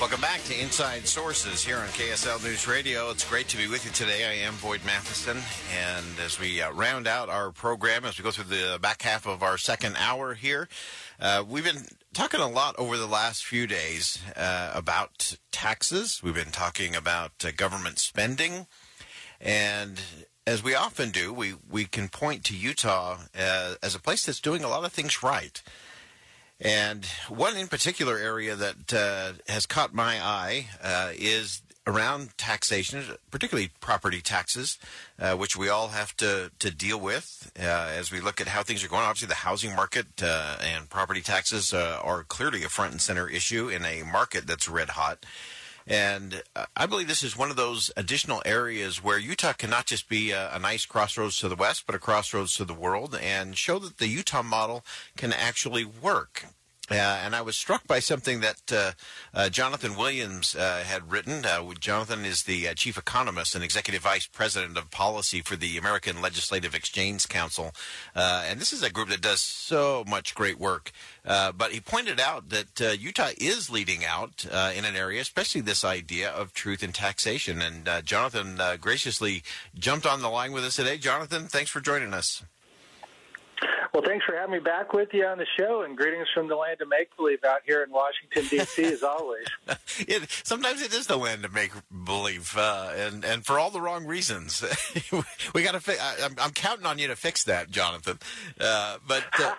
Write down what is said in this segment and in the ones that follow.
Welcome back to Inside Sources here on KSL News Radio. It's great to be with you today. I am Boyd Matheson, and as we uh, round out our program, as we go through the back half of our second hour here, uh, we've been talking a lot over the last few days uh, about taxes. We've been talking about uh, government spending, and as we often do, we, we can point to Utah uh, as a place that's doing a lot of things right. And one in particular area that uh, has caught my eye uh, is around taxation, particularly property taxes, uh, which we all have to, to deal with uh, as we look at how things are going. Obviously, the housing market uh, and property taxes uh, are clearly a front and center issue in a market that's red hot. And uh, I believe this is one of those additional areas where Utah can not just be a, a, nice crossroads to the west, but a crossroads to the world and show that the Utah model can actually work. Uh, and I was struck by something that uh, uh, Jonathan Williams uh, had written. Uh, Jonathan is the uh, chief economist and executive vice president of policy for the American Legislative Exchange Council. and this is a group that does so much great work. but he pointed out that Utah is leading out in an area, especially this idea of truth in taxation. And Jonathan graciously jumped on the line with us today. Jonathan, thanks for joining us. Well, thanks for having me back with you on the show, and greetings from the land of make believe out here in Washington D.C. as always. it, sometimes it is the land of make believe, uh, and and for all the wrong reasons. we got to. Fi- I, am I'm counting on you to fix that, Jonathan. Uh, but, uh,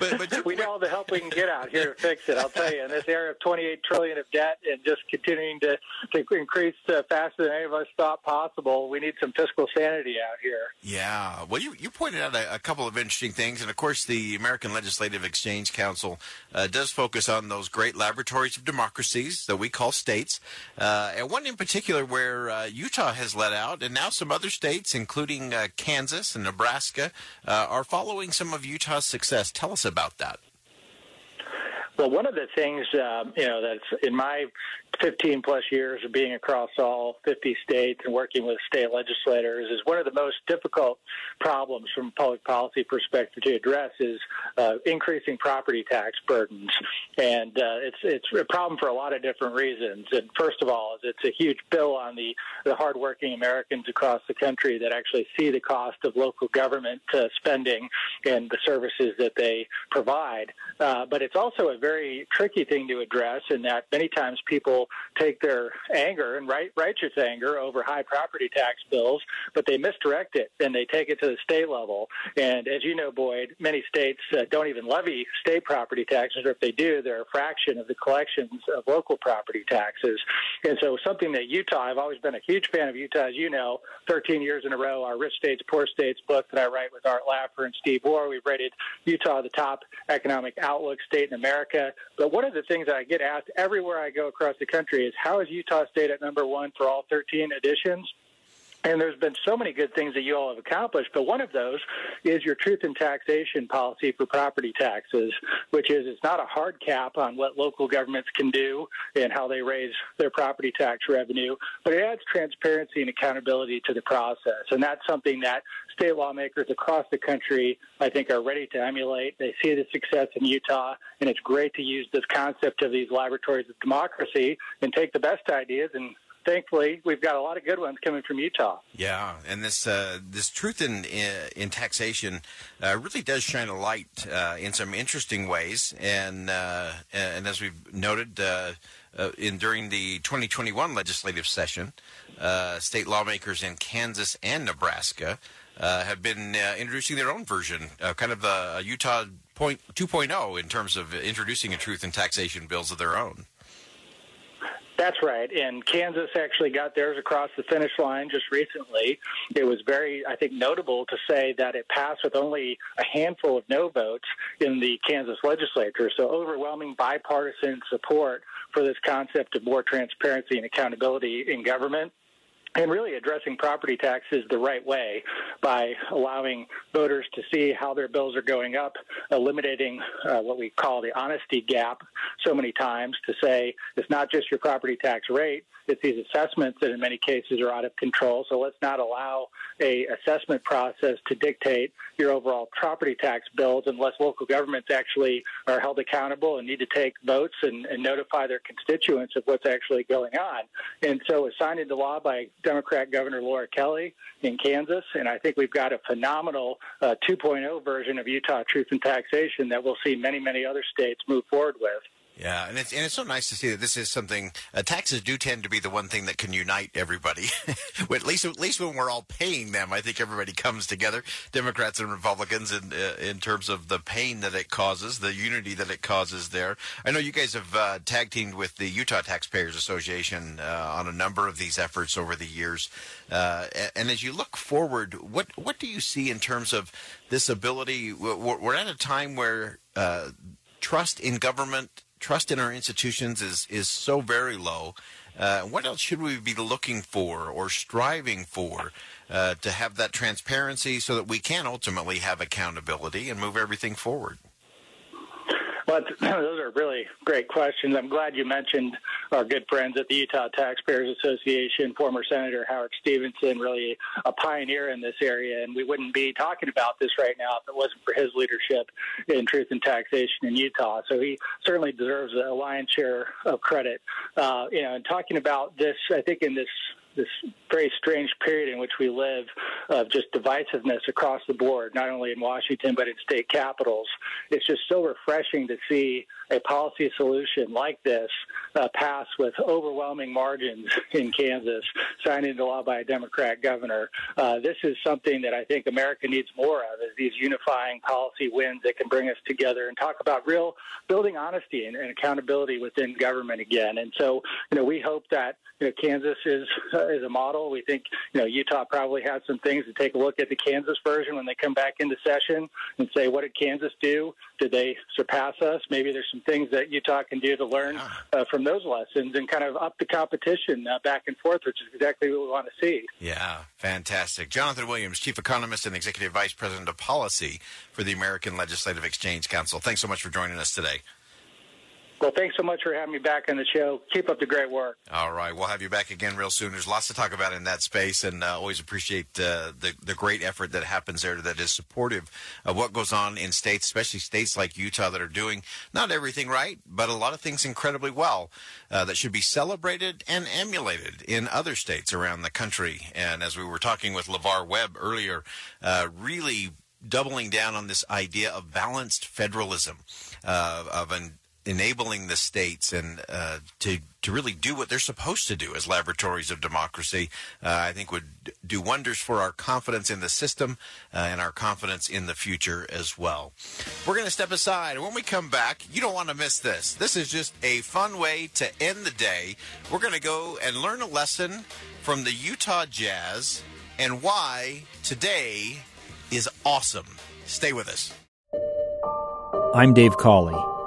but, but we know all the help we can get out here to fix it. I'll tell you, in this era of 28 trillion of debt and just continuing to to increase uh, faster than any of us thought possible, we need some fiscal sanity out here. Yeah. Well, you you pointed out a, a couple of interesting interesting things. And of course, the American Legislative Exchange Council uh, does focus on those great laboratories of democracies that we call states. Uh, and one in particular where uh, Utah has let out, and now some other states, including uh, Kansas and Nebraska, uh, are following some of Utah's success. Tell us about that. Well, one of the things, um, you know, that's in my 15 plus years of being across all 50 states and working with state legislators is one of the most difficult problems from a public policy perspective to address is uh, increasing property tax burdens. And uh, it's it's a problem for a lot of different reasons. And first of all, it's a huge bill on the, the hardworking Americans across the country that actually see the cost of local government uh, spending and the services that they provide. Uh, but it's also a very tricky thing to address in that many times people take their anger and right, righteous anger over high property tax bills, but they misdirect it and they take it to the state level. And as you know, Boyd, many states uh, don't even levy state property taxes, or if they do, they're a fraction of the collections of local property taxes. And so, something that Utah, I've always been a huge fan of Utah, as you know, 13 years in a row, our Rich States, Poor States book that I write with Art Laffer and Steve Moore, we've rated Utah the top economic outlook state in America. But one of the things I get asked everywhere I go across the country is how is Utah State at number one for all 13 editions? And there's been so many good things that you all have accomplished, but one of those is your truth in taxation policy for property taxes, which is it's not a hard cap on what local governments can do and how they raise their property tax revenue, but it adds transparency and accountability to the process. And that's something that state lawmakers across the country, I think, are ready to emulate. They see the success in Utah, and it's great to use this concept of these laboratories of democracy and take the best ideas and thankfully, we've got a lot of good ones coming from Utah. Yeah, and this uh, this truth in in taxation uh, really does shine a light uh, in some interesting ways, and uh, and as we've noted. Uh, uh, in during the 2021 legislative session, state lawmakers in Kansas and Nebraska have been introducing their own version, kind of a Utah point 2.0 in terms of introducing a truth in taxation bills of their own. That's right. And Kansas actually got theirs across the finish line just recently. It was very, I think, notable to say that it passed with only a handful of no votes in the Kansas legislature. So overwhelming bipartisan support for this concept of more transparency and accountability in government and really addressing property taxes the right way by allowing voters to see how their bills are going up, eliminating uh, what we call the honesty gap so many times to say it's not just your property tax rate, it's these assessments that in many cases are out of control. So let's not allow a assessment process to dictate your overall property tax bills unless local governments actually are held accountable and need to take votes and, and notify their constituents of what's actually going on. And so signed into law by Democrat Governor Laura Kelly in Kansas, and I think we've got a phenomenal uh, 2.0 version of Utah Truth in Taxation that we'll see many, many other states move forward with. Yeah, and it's and it's so nice to see that this is something. Uh, taxes do tend to be the one thing that can unite everybody. at least at least when we're all paying them, I think everybody comes together, Democrats and Republicans, in uh, in terms of the pain that it causes, the unity that it causes. There, I know you guys have uh, tag teamed with the Utah Taxpayers Association uh, on a number of these efforts over the years. Uh, and as you look forward, what what do you see in terms of this ability? We're at a time where uh, trust in government trust in our institutions is is so very low. Uh, what else should we be looking for or striving for uh, to have that transparency so that we can ultimately have accountability and move everything forward? Those are really great questions. I'm glad you mentioned our good friends at the Utah Taxpayers Association, former Senator Howard Stephenson, really a pioneer in this area. And we wouldn't be talking about this right now if it wasn't for his leadership in truth and taxation in Utah. So he certainly deserves a lion's share of credit. Uh, you know, and talking about this, I think in this this very strange period in which we live of just divisiveness across the board, not only in Washington but in state capitals. It's just so refreshing to see a policy solution like this uh, pass with overwhelming margins in Kansas, signed into law by a Democrat governor. Uh, this is something that I think America needs more of: is these unifying policy wins that can bring us together and talk about real building honesty and, and accountability within government again. And so, you know, we hope that you know, Kansas is uh, is a model. We think you know Utah probably has some things to take a look at the Kansas version when they come back into session and say, what did Kansas do? Did they surpass us? Maybe there's some things that Utah can do to learn uh, from those lessons and kind of up the competition uh, back and forth, which is exactly what we want to see. Yeah, fantastic. Jonathan Williams, Chief Economist and Executive Vice President of Policy for the American Legislative Exchange Council. Thanks so much for joining us today. Well, thanks so much for having me back on the show. Keep up the great work. All right, we'll have you back again real soon. There's lots to talk about in that space, and uh, always appreciate uh, the the great effort that happens there that is supportive of what goes on in states, especially states like Utah that are doing not everything right, but a lot of things incredibly well uh, that should be celebrated and emulated in other states around the country. And as we were talking with LeVar Webb earlier, uh, really doubling down on this idea of balanced federalism, uh, of an enabling the states and uh, to to really do what they're supposed to do as laboratories of democracy, uh, I think would do wonders for our confidence in the system uh, and our confidence in the future as well. We're going to step aside, when we come back, you don't want to miss this. This is just a fun way to end the day. We're going to go and learn a lesson from the Utah Jazz and why today is awesome. Stay with us. I'm Dave Cawley